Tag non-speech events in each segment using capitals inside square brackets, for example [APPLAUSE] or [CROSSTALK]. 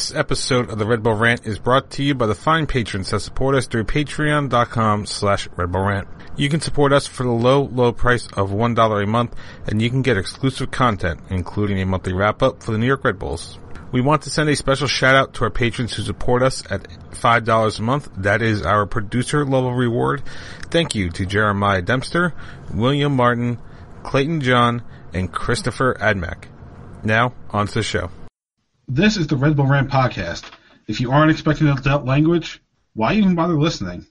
This episode of the Red Bull Rant is brought to you by the fine patrons that support us through patreon.com slash Red Bull Rant. You can support us for the low, low price of $1 a month, and you can get exclusive content, including a monthly wrap-up for the New York Red Bulls. We want to send a special shout out to our patrons who support us at $5 a month. That is our producer level reward. Thank you to Jeremiah Dempster, William Martin, Clayton John, and Christopher Admack. Now, on to the show. This is the Red Bull Rant podcast. If you aren't expecting adult language, why even bother listening?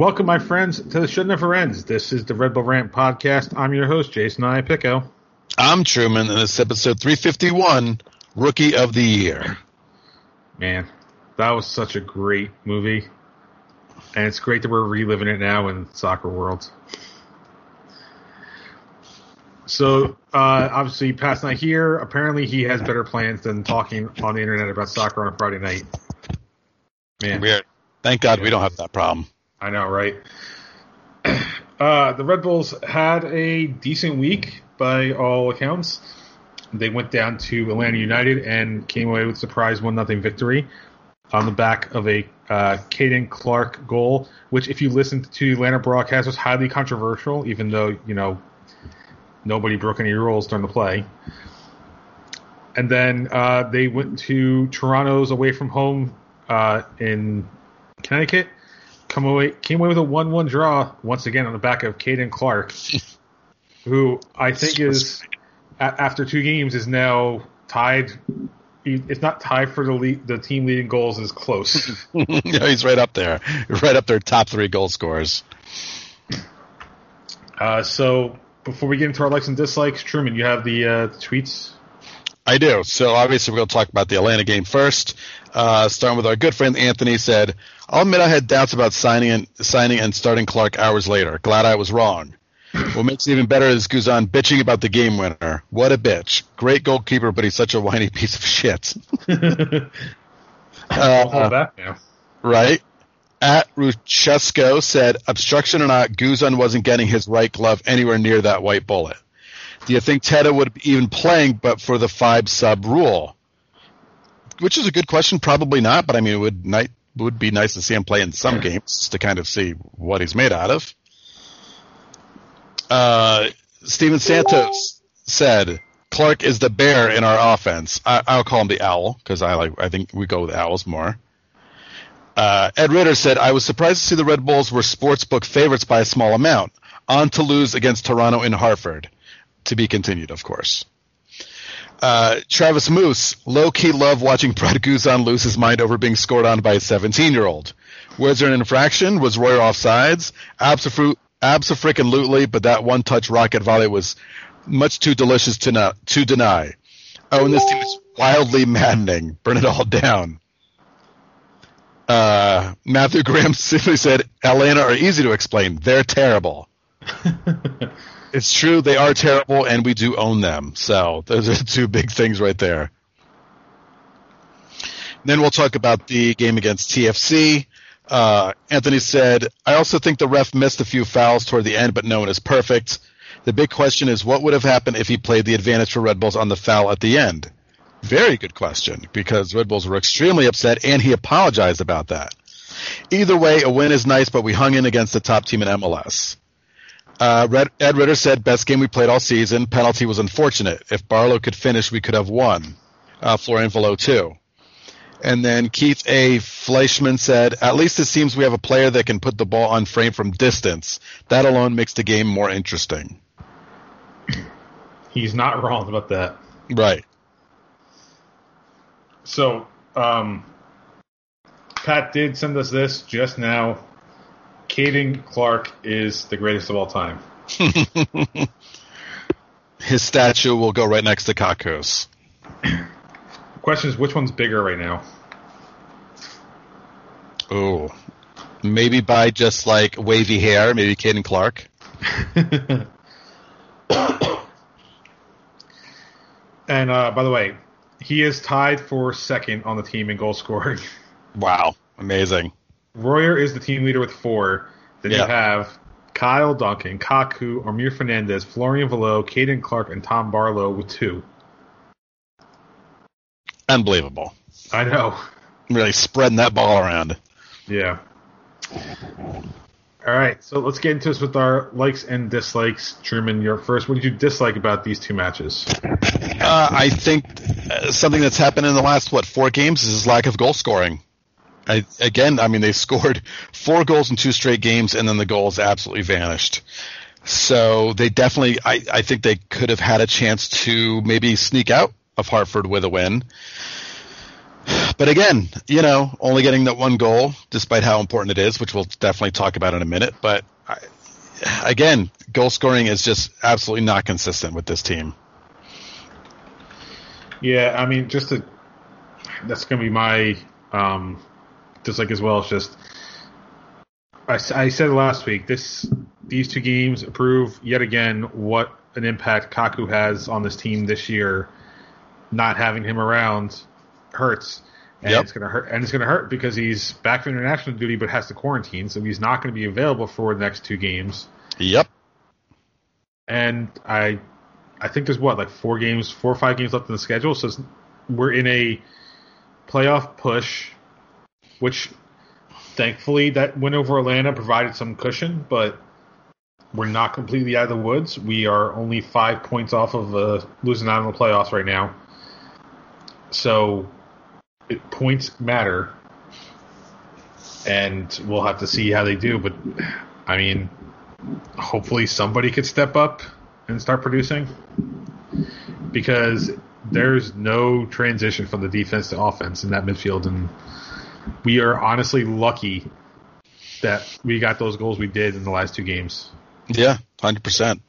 Welcome, my friends, to the Should Never Ends. This is the Red Bull Rant podcast. I'm your host, Jason Iapicco. I'm Truman, and it's episode 351, Rookie of the Year. Man, that was such a great movie. And it's great that we're reliving it now in soccer world. So, uh, obviously, past night here, apparently he has better plans than talking on the internet about soccer on a Friday night. Man. Weird. Thank God yeah. we don't have that problem. I know, right? [CLEARS THROAT] Uh, the Red Bulls had a decent week by all accounts. They went down to Atlanta United and came away with a surprise one nothing victory on the back of a uh, Caden Clark goal, which, if you listen to the Atlanta broadcast, was highly controversial, even though you know nobody broke any rules during the play. And then uh, they went to Toronto's away from home uh, in Connecticut come away came away with a one one draw once again on the back of Caden Clark, [LAUGHS] who I think is after two games is now tied. It's not tied for the lead, the team leading goals is close. [LAUGHS] yeah, he's right up there, right up there, top three goal scorers. Uh, so before we get into our likes and dislikes, Truman, you have the, uh, the tweets. I do. So obviously we're going to talk about the Atlanta game first. Uh, starting with our good friend Anthony said, I'll admit I had doubts about signing and signing and starting Clark hours later. Glad I was wrong. what makes it even better is Guzan bitching about the game winner. What a bitch. Great goalkeeper, but he's such a whiny piece of shit. [LAUGHS] uh, right? At Ruchesco said, obstruction or not, Guzan wasn't getting his right glove anywhere near that white bullet. Do you think Teta would be even playing but for the five sub rule? Which is a good question. Probably not, but I mean, it would night would be nice to see him play in some games to kind of see what he's made out of. Uh, Steven Santos said Clark is the bear in our offense. I, will call him the owl because I like. I think we go with owls more. Uh, Ed Ritter said, "I was surprised to see the Red Bulls were sportsbook favorites by a small amount. On to lose against Toronto in Hartford. To be continued, of course." Uh, Travis Moose, low key love watching [LAUGHS] Brad Guzan lose his mind over being scored on by a 17 year old. Was there an infraction? Was Royer offsides? Absolutely, but that one touch rocket volley was much too delicious to, not, to deny. Oh, and this team is wildly maddening. Burn it all down. Uh, Matthew Graham [LAUGHS] simply said, Atlanta are easy to explain. They're terrible. [LAUGHS] It's true. They are terrible, and we do own them. So those are [LAUGHS] two big things right there. Then we'll talk about the game against TFC. Uh, Anthony said, I also think the ref missed a few fouls toward the end, but no one is perfect. The big question is what would have happened if he played the advantage for Red Bulls on the foul at the end? Very good question, because Red Bulls were extremely upset, and he apologized about that. Either way, a win is nice, but we hung in against the top team in MLS. Uh, Red, Ed Ritter said, best game we played all season. Penalty was unfortunate. If Barlow could finish, we could have won. Uh, Florian Valot too. And then Keith A. Fleischman said, at least it seems we have a player that can put the ball on frame from distance. That alone makes the game more interesting. [CLEARS THROAT] He's not wrong about that. Right. So, um, Pat did send us this just now. Caden Clark is the greatest of all time. [LAUGHS] His statue will go right next to Kaku's. the question is, which one's bigger right now? Oh, maybe by just like wavy hair, maybe Caden Clark. [LAUGHS] and uh, by the way, he is tied for second on the team in goal scoring. Wow, amazing. Royer is the team leader with four. Then you have Kyle Duncan, Kaku, Omir Fernandez, Florian Valot, Caden Clark, and Tom Barlow with two. Unbelievable. I know. Really spreading that ball around. Yeah. All right, so let's get into this with our likes and dislikes. Truman, you're first. What did you dislike about these two matches? Uh, I think uh, something that's happened in the last what four games is his lack of goal scoring. I, again, I mean, they [LAUGHS] scored four goals in two straight games, and then the goals absolutely vanished. So they definitely, I, I think they could have had a chance to maybe sneak out of Hartford with a win. But again, you know, only getting that one goal, despite how important it is, which we'll definitely talk about in a minute. But I, again, goal scoring is just absolutely not consistent with this team. Yeah, I mean, just to that's going to be my um, dislike as well. It's just I said last week this these two games prove yet again what an impact Kaku has on this team this year. Not having him around hurts, and Yep. it's going to hurt. And it's going to hurt because he's back for international duty, but has to quarantine, so he's not going to be available for the next two games. Yep. and I I think there's what like four games, four or five games left in the schedule. So we're in a playoff push, which thankfully that win over Atlanta provided some cushion, but we're not completely out of the woods. We are only five points off of uh, losing out in the playoffs right now. So it, points matter, and we'll have to see how they do. But I mean, hopefully somebody could step up and start producing because there's no transition from the defense to offense in that midfield and we are honestly lucky that we got those goals we did in the last two games. Yeah, hundred percent.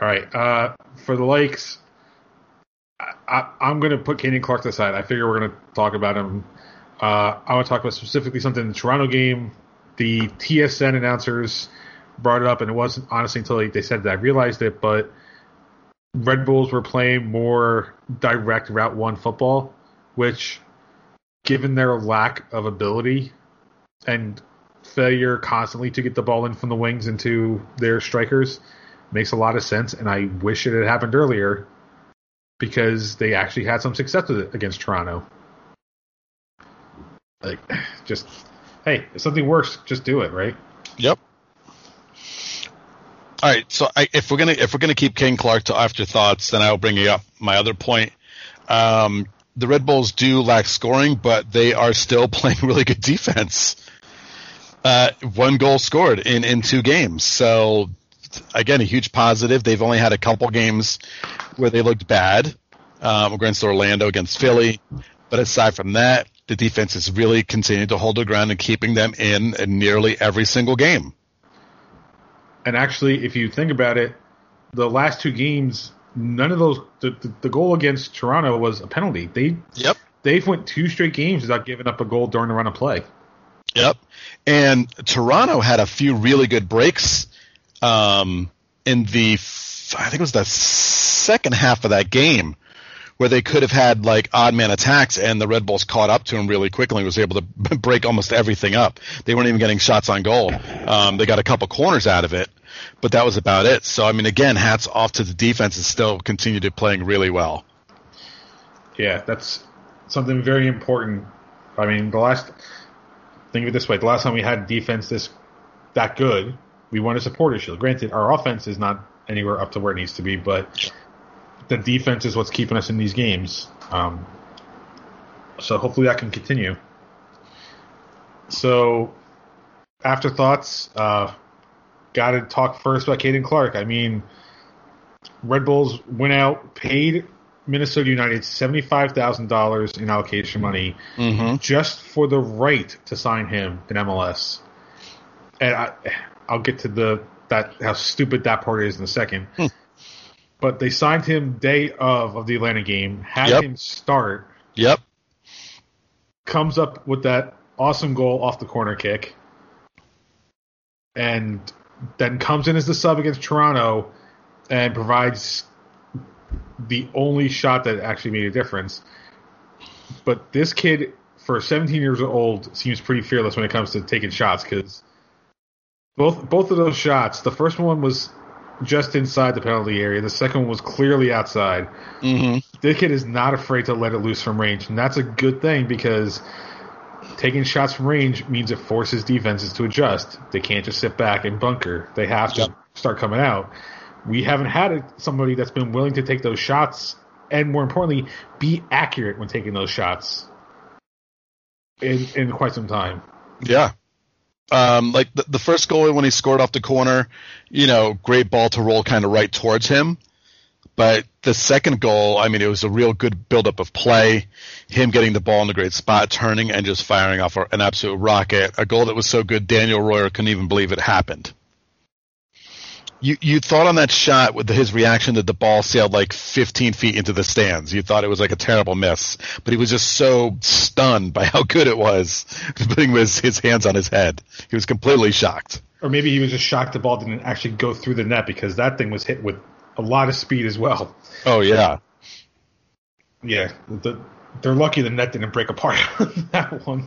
All right, uh, for the likes, I, I, I'm going to put Caden Clark aside. I figure we're going to talk about him. Uh, I want to talk about specifically something in the Toronto game. The TSN announcers brought it up, and it wasn't honestly until they, they said that I realized it. But Red Bulls were playing more direct Route One football, which, given their lack of ability and failure constantly to get the ball in from the wings into their strikers, makes a lot of sense. And I wish it had happened earlier because they actually had some success with it against Toronto. Like, [SIGHS] just hey, if something works, just do it, right? Yep. All right. So I, if we're gonna if we're gonna keep King Clark to afterthoughts, then I'll bring you up my other point. Um, the Red Bulls do lack scoring, but they are still [LAUGHS] playing really good defense. Uh, one goal scored in in two games. So again, a huge positive. They've only had a couple games where they looked bad um, against Orlando, against Philly. But aside from that, the defense has really continued to hold their ground and keeping them in, in nearly every single game. And actually, if you think about it, the last two games, none of those the, the, the goal against Toronto was a penalty. They Yep. they've went two straight games without giving up a goal during the run of play. Yep. And Toronto had a few really good breaks um, in the, I think it was the second half of that game, where they could have had like odd man attacks, and the Red Bulls caught up to them really quickly and was able to [LAUGHS] break almost everything up. They weren't even getting shots on goal. Um, they got a couple corners out of it, but that was about it. So I mean, again, hats off to the defense and still continue to playing really well. Yeah, that's something very important. I mean, the last think of it this way: the last time we had defense this that good, we won a supporter shield. Granted, our offense is not anywhere up to where it needs to be, but the defense is what's keeping us in these games. Um, so hopefully that can continue. So, afterthoughts. Uh, Got to talk first about Caden Clark. I mean, Red Bulls went out, paid Minnesota United seventy-five thousand dollars in allocation money Mm-hmm. just for the right to sign him in MLS. And I, I'll get to the that how stupid that part is in a second. Hmm. But they signed him day of of the Atlanta game, had Yep. him start, Yep. comes up with that awesome goal off the corner kick, and then comes in as the sub against Toronto and provides the only shot that actually made a difference. But this kid, for 17 years old, seems pretty fearless when it comes to taking shots because both both of those shots, the first one was just inside the penalty area, the second one was clearly outside. Mm-hmm. This kid is not afraid to let it loose from range, and that's a good thing because taking shots from range means it forces defenses to adjust. They can't just sit back and bunker. They have to Yep. start coming out. We haven't had somebody that's been willing to take those shots and more importantly, be accurate when taking those shots in in quite some time. Yeah. Um, like the, the first goal when he scored off the corner, you know, great ball to roll kind of right towards him. But the second goal, I mean, it was a real good buildup of play. Him getting the ball in a great spot, turning and just firing off an absolute rocket. A goal that was so good, Daniel Royer couldn't even believe it happened. You you thought on that shot with his reaction that the ball sailed like 15 feet into the stands. You thought it was like a terrible miss, but he was just so stunned by how good it was, [LAUGHS] putting his his hands on his head. He was completely shocked. Or maybe he was just shocked the ball didn't actually go through the net because that thing was hit with a lot of speed as well. Oh yeah, Yeah, the, they're lucky the net didn't break apart [LAUGHS] on that one.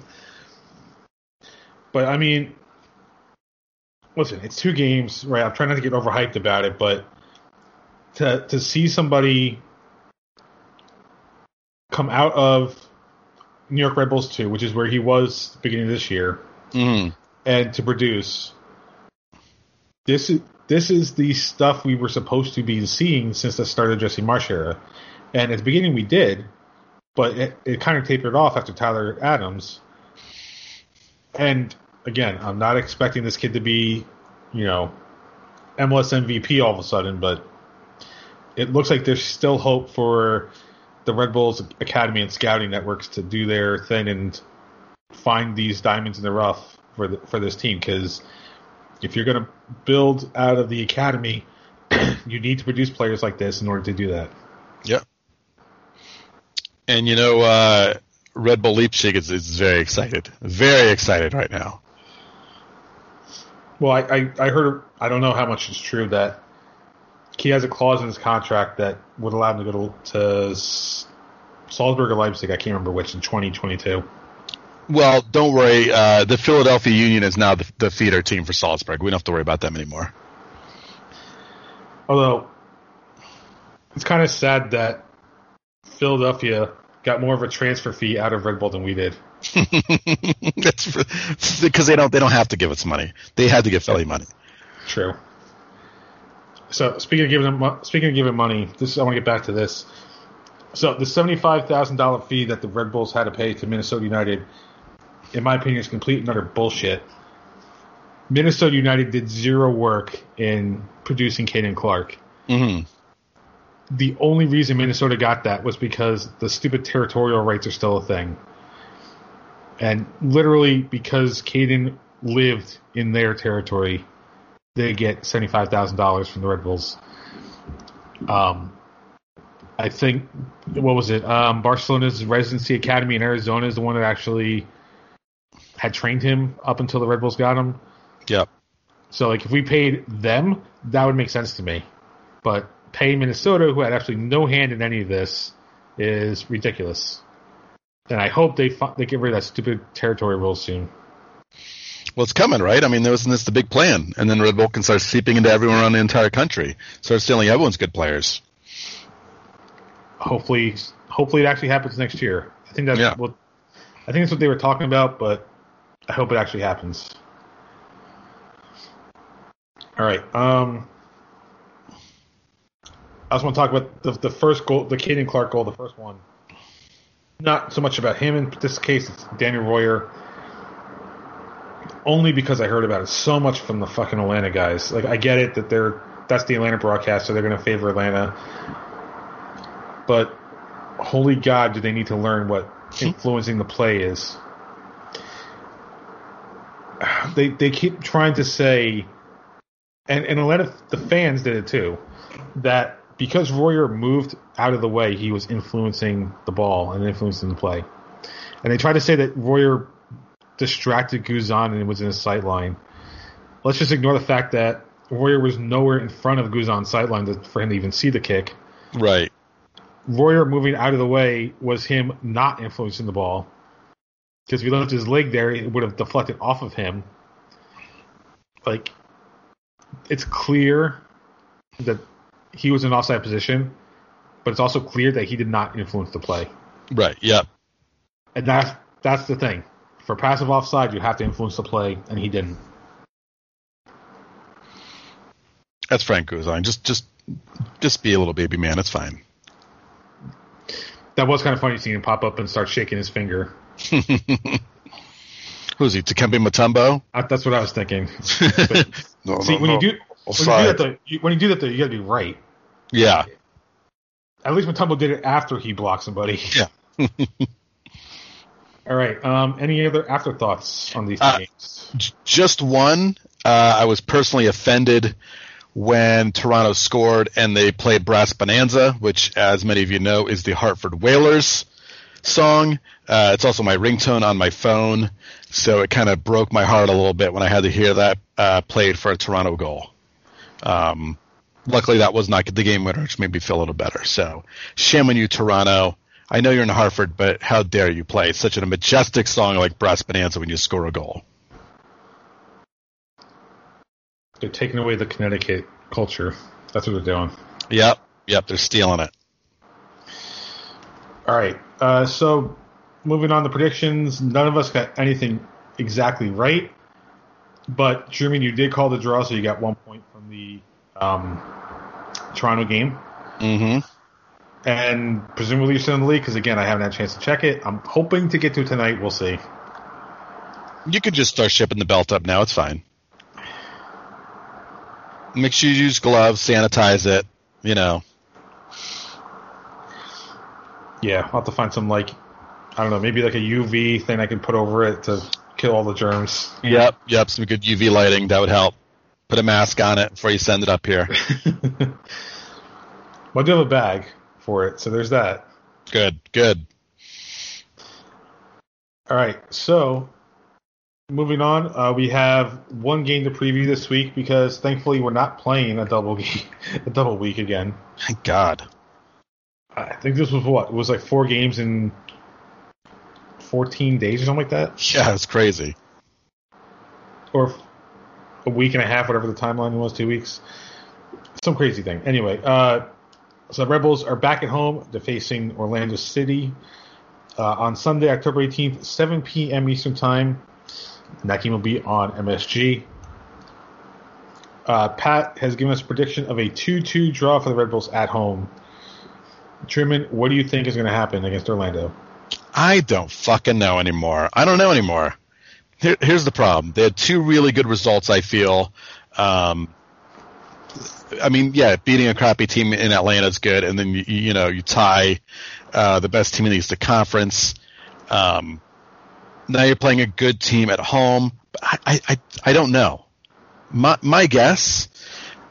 But I mean, listen, it's two games, right? I'm trying not to get overhyped about it, but to to see somebody come out of New York Red Bulls two, which is where he was beginning of this year, mm. and to produce this is this is the stuff we were supposed to be seeing since the start of Jesse Marsch era. And at the beginning we did, but it, it kind of tapered off after Tyler Adams. And again, I'm not expecting this kid to be, you know, MLS MVP all of a sudden, but it looks like there's still hope for the Red Bulls Academy and scouting networks to do their thing and find these diamonds in the rough for the, for this team because if you're going to build out of the academy, [CLEARS THROAT] you need to produce players like this in order to do that. Yep. And you know, uh, Red Bull Leipzig is, is very excited, very excited right now. Well, I, I, I heard, I don't know how much is true that he has a clause in his contract that would allow him to go to, to Salzburg or Leipzig. I can't remember which in 2022. Well, don't worry. Uh, the Philadelphia Union is now the, the feeder team for Salzburg. We don't have to worry about them anymore. Although it's kind of sad that Philadelphia got more of a transfer fee out of Red Bull than we did. [LAUGHS] That's because they don't they don't have to give us money. They had to give Philly money. True. So speaking of giving them, speaking of giving money, this I want to get back to this. So the seventy-five thousand dollar fee that the Red Bulls had to pay to Minnesota United, in my opinion, is complete and utter bullshit. Minnesota United did zero work in producing Caden Clark. Mm-hmm. The only reason Minnesota got that was because the stupid territorial rights are still a thing. And literally because Caden lived in their territory, they get seventy-five thousand dollars from the Red Bulls. Um, I think what was it? Um, Barcelona's residency academy in Arizona is the one that actually had trained him up until the Red Bulls got him. Yep. So like if we paid them, that would make sense to me. But paying Minnesota, who had absolutely no hand in any of this, is ridiculous. And I hope they fi- they get rid of that stupid territory rule soon. Well, it's coming, right? I mean, wasn't this the big plan? And then Red Bull can start seeping into everyone around the entire country, start stealing everyone's good players. Hopefully, hopefully it actually happens next year. I think that's Yeah. what I think that's what they were talking about, but I hope it actually happens. All right. Um, I just want to talk about the, the first goal, the Caden Clark goal, the first one. Not so much about him in this case, it's Daniel Royer. Only because I heard about it so much from the fucking Atlanta guys. Like I get it that they're that's the Atlanta broadcast, so they're going to favor Atlanta. But holy God, do they need to learn what influencing the play is? They they keep trying to say, and and a lot of the fans did it too, that because Royer moved out of the way, he was influencing the ball and influencing the play. And they tried to say that Royer distracted Guzan and was in his sight line. let's just ignore the fact that Royer was nowhere in front of Guzan's sideline to, for him to even see the kick. Right. Royer moving out of the way was him not influencing the ball. Because if he left his leg there, it would have deflected off of him. Like, it's clear that he was in offside position, but it's also clear that he did not influence the play. Right. Yep. And that's that's the thing. For passive offside, you have to influence the play, and he didn't. That's Frank Guzan. Just just just be a little baby man. It's fine. That was kind of funny seeing him pop up and start shaking his finger. [LAUGHS] Who's he? Dikembe Mutombo? I, that's what I was thinking. [LAUGHS] no, See, no, when no. you do when you do that, though, you, when you do that, though, you got to be right. Yeah. At least Mutombo did it after he blocked somebody. Yeah. [LAUGHS] All right. Um, any other afterthoughts on these Uh, games? J- Just one. Uh, I was personally offended when Toronto scored and they played Brass Bonanza, which, as many of you know, is the Hartford Whalers song. Uh, it's also my ringtone on my phone, so it kind of broke my heart a little bit when I had to hear that uh, played for a Toronto goal. Um, luckily, that was not the game winner, which made me feel a little better. So, shame on you, Toronto. I know you're in Hartford, but how dare you play such a majestic song like Brass Bonanza when you score a goal? They're taking away the Connecticut culture. That's what they're doing. Yep, yep, they're stealing it. All right. Uh, so moving on to predictions, none of us got anything exactly right. But Truman, you did call the draw, so you got one point from the um, Toronto game, Mm-hmm. and presumably you're still in the league because again, I haven't had a chance to check it. I'm hoping to get to it tonight. We'll see. You could just start shipping the belt up now. It's fine. Make sure you use gloves, sanitize it. You know. Yeah, I'll have to find some like I don't know, maybe like a UV thing I can put over it to kill all the germs. Yep, yep. Some good UV lighting that would help. Put a mask on it before you send it up here. [LAUGHS] well, I do have a bag for it, so there's that. Good, good. All right, so moving on, uh, we have one game to preview this week because thankfully we're not playing a double ge- [LAUGHS] a double week again. Thank God. I think this was what it was like four games in fourteen days or something like that, [LAUGHS] Yeah, it's crazy. or a week and a half, whatever the timeline was, two weeks, some crazy thing. Anyway, uh, so the Rebels are back at home. They're facing Orlando City uh, on Sunday, October 18th, 7 p.m. Eastern Time. And that game will be on MSG. Uh, Pat has given us a prediction of a 2 2 draw for the Red Bulls at home. Truman, what do you think is going to happen against Orlando? I don't fucking know anymore. I don't know anymore. Here, here's the problem. They had two really good results. I feel. Um, I mean, yeah, beating a crappy team in Atlanta is good, and then you, you know you tie uh, the best team in the Eastern Conference. Um, now you're playing a good team at home. I, I, I don't know. My my guess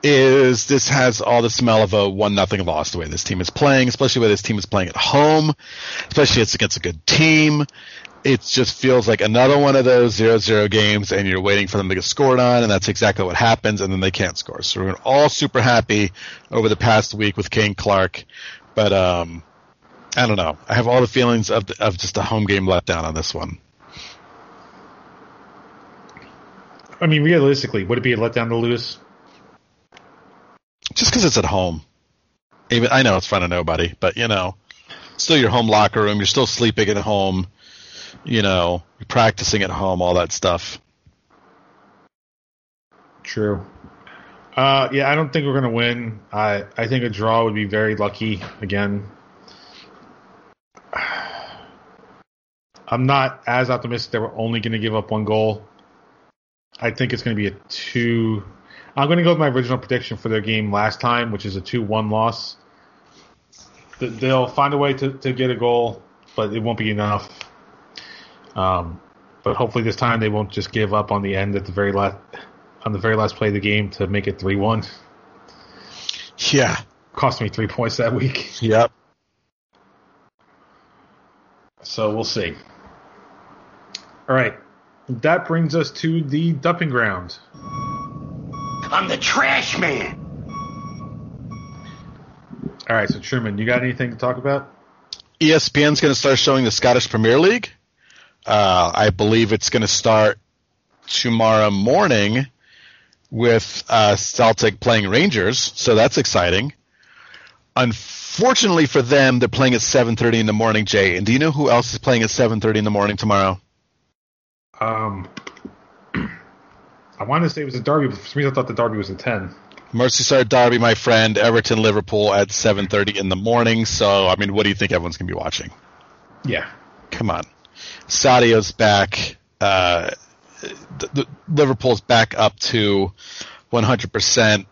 is this has all the smell of a one nothing loss the way this team is playing, especially the way this team is playing at home, especially it's against a good team. It just feels like another one of those zero zero games and you're waiting for them to get scored on and that's exactly what happens and then they can't score. So we're all super happy over the past week with Caden Clark, but um I don't know. I have all the feelings of the, of just a home game letdown on this one. I mean, realistically, would it be a letdown to lose? Just because it's at home. Even I know it's front of nobody, but you know, still your home locker room. You're still sleeping at home. You know, you're practicing at home, all that stuff. True. Uh, yeah, I don't think we're going to win. I I think a draw would be very lucky again. [SIGHS] I'm not as optimistic that we're only going to give up one goal. I think it's going to be a two. I'm going to go with my original prediction for their game last time, which is a two-one loss. They'll find a way to, to get a goal, but it won't be enough. Um, but hopefully this time they won't just give up on the end at the very last on the very last play of the game to make it three one. Yeah. Cost me three points that week. Yep. So we'll see. All right. That brings us to the dumping ground. I'm the trash man. All right, so Truman, you got anything to talk about? ESPN's going to start showing the Scottish Premier League. Uh, I believe it's going to start tomorrow morning with uh, Celtic playing Rangers, so that's exciting. Unfortunately for them, they're playing at 7:30 in the morning. Jay, and do you know who else is playing at 7:30 in the morning tomorrow? Um, I wanted to say it was a derby, but for some reason I thought the derby was at ten. Merseyside Derby, my friend, Everton Liverpool at 7:30 in the morning. So, I mean, what do you think everyone's going to be watching? Yeah, Come on, Sadio's back. Uh, the, the, Liverpool's back up to 100 percent,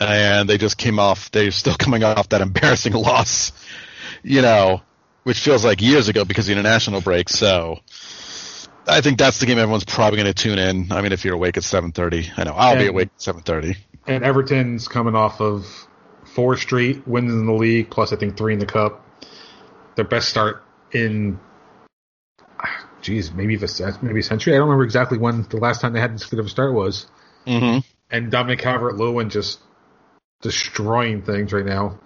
and they just came off. They're still [LAUGHS] coming off that embarrassing [LAUGHS] loss, you know, which feels like years ago because of the international break. So. I think that's the game everyone's probably going to tune in. I mean, if you're awake at 7:30, I know I'll be awake at 7:30. and Everton's coming off of four straight wins in the league, plus I think three in the cup. Their best start in, geez, maybe the maybe a century. I don't remember exactly when the last time they had this good of a start was. Mm-hmm. And Dominic Calvert Lewin just destroying things right now.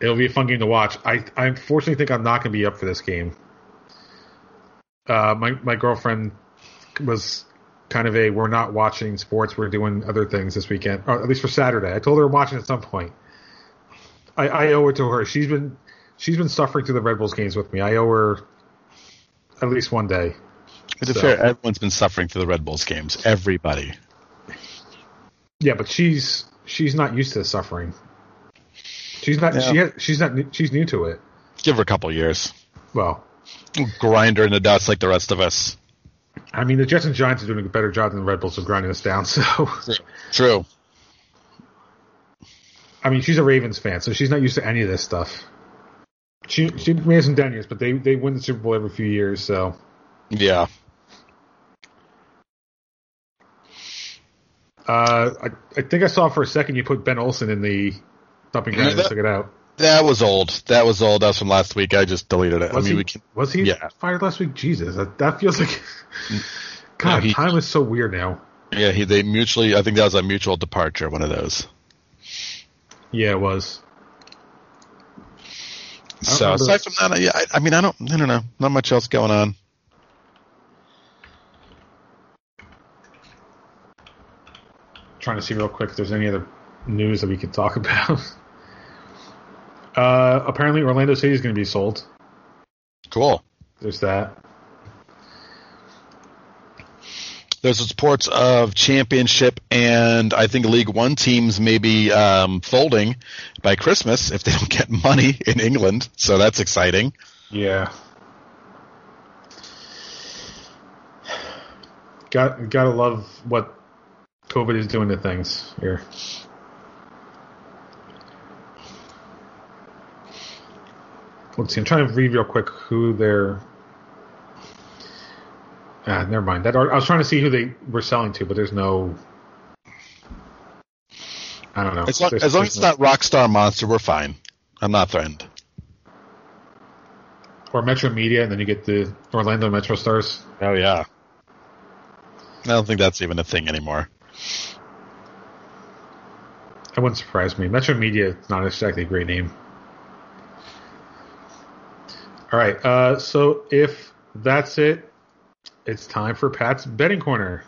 It'll be a fun game to watch. I I unfortunately think I'm not going to be up for this game. Uh, my my girlfriend was kind of a we're not watching sports, we're doing other things this weekend, or at least for Saturday. I told her we're watching at some point. I, I owe it to her. She's been she's been suffering through the Red Bulls games with me. I owe her at least one day. Be So- fair, everyone's been suffering through the Red Bulls games. Everybody. Yeah, but she's she's not used to the suffering. She's not. Yeah. She has, she's not. She's new to it. Give her a couple years. Well, Grind her in the dust like the rest of us. I mean, the Jets and Giants are doing a better job than the Red Bulls of grinding us down. [LAUGHS] So, True. I mean, she's a Ravens fan, so she's not used to any of this stuff. She she may have some down years, but they they win the Super Bowl every few years. So, Yeah. uh, I I think I saw for a second you put Ben Olsen in the dumping ground that- took it out. That was old. That was old. That was from last week. I just deleted it. Was I mean, he we can. was he yeah. fired last week? Jesus, that, that feels like. [LAUGHS] God, he- time is so weird now. Yeah, he. They mutually. I think that was a mutual departure. One of those. Yeah, it was. So aside from that, yeah, I, I mean, I don't. I don't know. Not much else going on. trying to see real quick if there's any other news that we could talk [LAUGHS] about. Uh, apparently, Orlando City is going to be sold. Cool. There's that. There's reports of championship and I think League One teams may be um, folding by Christmas if they don't get money in England. So that's exciting. Yeah. Got gotta love what COVID is doing to things here. Let's see. I'm trying to read real quick who they're. Ah, never mind. That I was trying to see who they were selling to, but there's no. I don't know. As long, There's- as, long as it's not Rockstar Monster, we're fine. I'm not threatened. or Metro Media, and then you get the Orlando Metro Stars. Oh yeah. I don't think that's even a thing anymore. That wouldn't surprise me. Metro Media is not exactly a great name. All right. Uh, so if that's it, it's time for Pat's betting corner.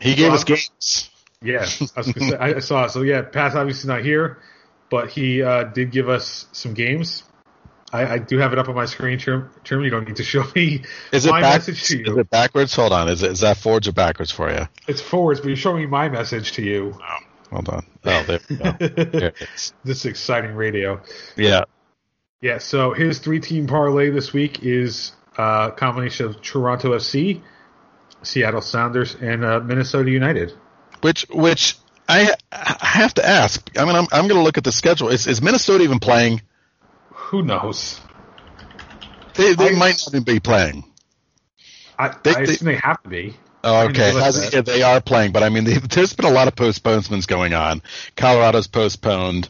He gave Well, us games. Yeah, I, was gonna say, I saw. it. So yeah, Pat's obviously not here, but he uh, did give us some games. I, I do have it up on my screen, Trim. Trim, you don't need to show me Is it my backwards? message to you. Is it backwards? Hold on. Is it is that forwards or backwards for you? It's forwards, but you're showing me my message to you. Hold on. Oh, there we go. [LAUGHS] There it is. this exciting radio. Yeah. Yeah, so his three team parlay this week is uh, a combination of Toronto FC, Seattle Sounders, and uh, Minnesota United. Which which I I have to ask. I mean, I'm I'm going to look at the schedule. Is is Minnesota even playing? Who knows? They they I- might not even be playing. I, They- I they- assume they have to be. Oh, okay. yeah, they are playing, but I mean, they, [LAUGHS] there's been a lot of postponements going on. Colorado's postponed.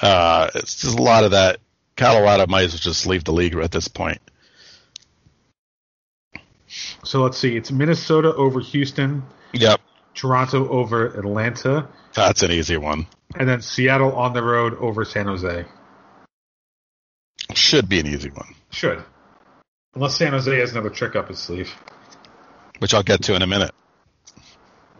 Uh, it's just a lot of that Colorado might as well just leave the league at this point. So let's see. It's Minnesota over Houston, Yep, Toronto over Atlanta, that's an easy one. and then Seattle on the road over San Jose. Should be an easy one, Should. Unless San Jose has another trick up his sleeve. Which I'll get to in a minute.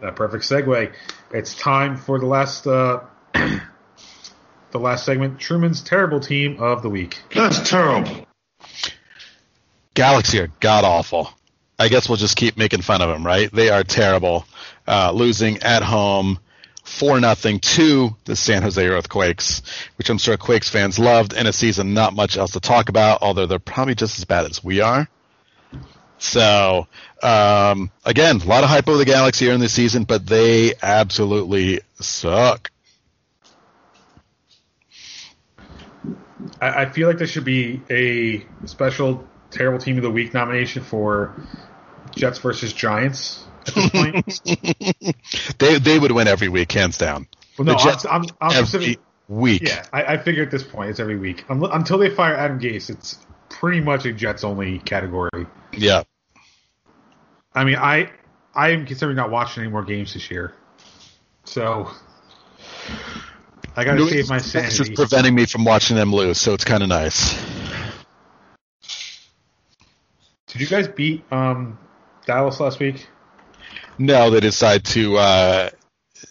A perfect segue. It's time for the last uh, [CLEARS THROAT] the last segment. Truman's terrible team of the week. That's terrible. Galaxy are god awful. I guess we'll just keep making fun of them, right? They are terrible, uh, losing at home four nothing to the San Jose Earthquakes, which I'm sure Quakes fans loved in a season not much else to talk about, although they're probably just as bad as we are. So um, again, a lot of hype over the Galaxy here in this season, but they absolutely suck. I, I feel like there should be a special terrible team of the week nomination for Jets versus Giants at this point. [LAUGHS] They they would win every week, hands down. well, no, The Jets I'm, I'm, I'm every week. Yeah, I, I figure at this point it's every week Un- until they fire Adam Gase. It's pretty much a Jets only category. yeah. I mean, I I am considering not watching any more games this year, so I got to save my England is sanity. preventing me from watching them lose, so it's kind of nice. Did you guys beat um, Dallas last week? No, they decide to uh,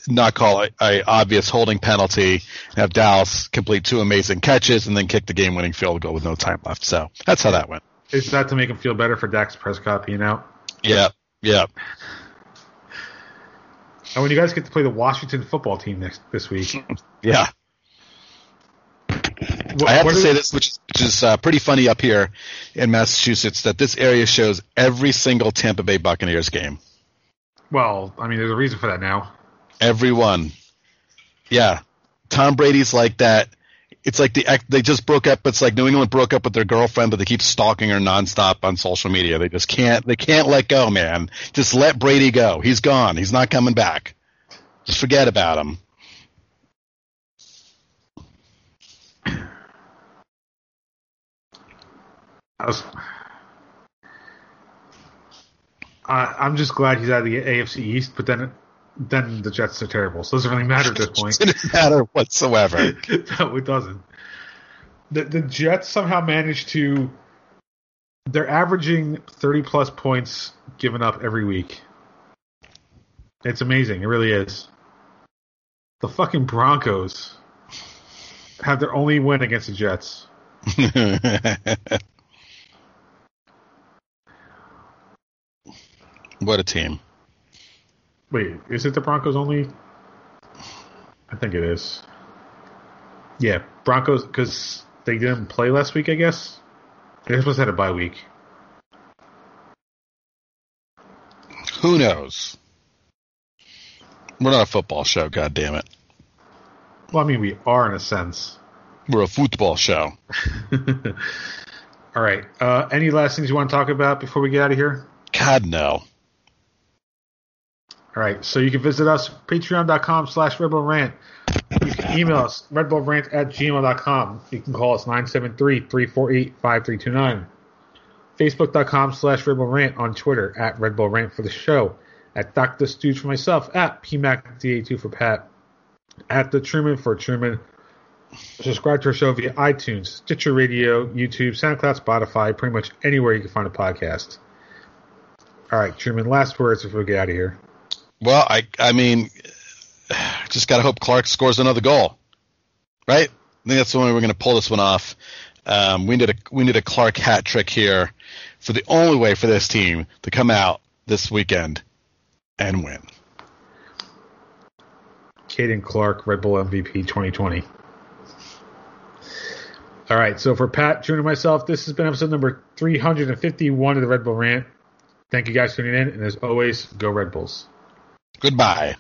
not call a, a obvious holding penalty have Dallas complete two amazing catches and then kick the game-winning field goal with no time left. So that's how that went. Is that to make him feel better for Dak Prescott being out? Yeah, yeah. And when you guys get to play the Washington football team next this week, [LAUGHS] Yeah, what, I have to say this, which is, which is uh, pretty funny up here in Massachusetts, that this area shows every single Tampa Bay Buccaneers game. Well, I mean, there's a reason for that now. Everyone. Yeah. Tom Brady's like that. It's like the they just broke up. It's like New England broke up with their girlfriend, but they keep stalking her nonstop on social media. They just can't. They can't let go, man. Just let Brady go. He's gone. He's not coming back. Just forget about him. I was, I, I'm just glad he's out of the AFC East, but then then the Jets are terrible, so it doesn't really matter at this point. [LAUGHS] It doesn't matter whatsoever. [LAUGHS] no, it doesn't. The the Jets somehow managed to. They're averaging thirty plus points given up every week. It's amazing. It really is. The fucking Broncos have their only win against the Jets. [LAUGHS] what a team. Wait, is it the Broncos only? I think it is. Yeah, Broncos because they didn't play last week. I guess they're supposed to have a bye week. Who knows? We're not a football show. God damn it. Well, I mean, we are in a sense. We're a football show. [LAUGHS] [LAUGHS] All right. Uh, any last things you want to talk about before we get out of here? God no. All right. So you can visit us, patreon.com slash rant. You can email us, redbullrant at gmail.com. You can call us 973-348-5329. Facebook.com slash rant on Twitter at redbullrant for the show. At Dr. Stooge for myself, at PMACDA2 for Pat. At The Truman for Truman. Subscribe to our show via iTunes, Stitcher Radio, YouTube, SoundCloud, Spotify, pretty much anywhere you can find a podcast. All right, Truman, last words before we get out of here. Well, I I mean, [SIGHS] just gotta hope Clark scores another goal, right? I think that's the only way we're gonna pull this one off. Um, we need a we need a Clark hat trick here for the only way for this team to come out this weekend and win. Caden Clark, Red Bull MVP 2020. All right, so for Pat, June, and myself, this has been episode number 351 of the Red Bull Rant. Thank you guys for tuning in, and as always, go Red Bulls. Goodbye.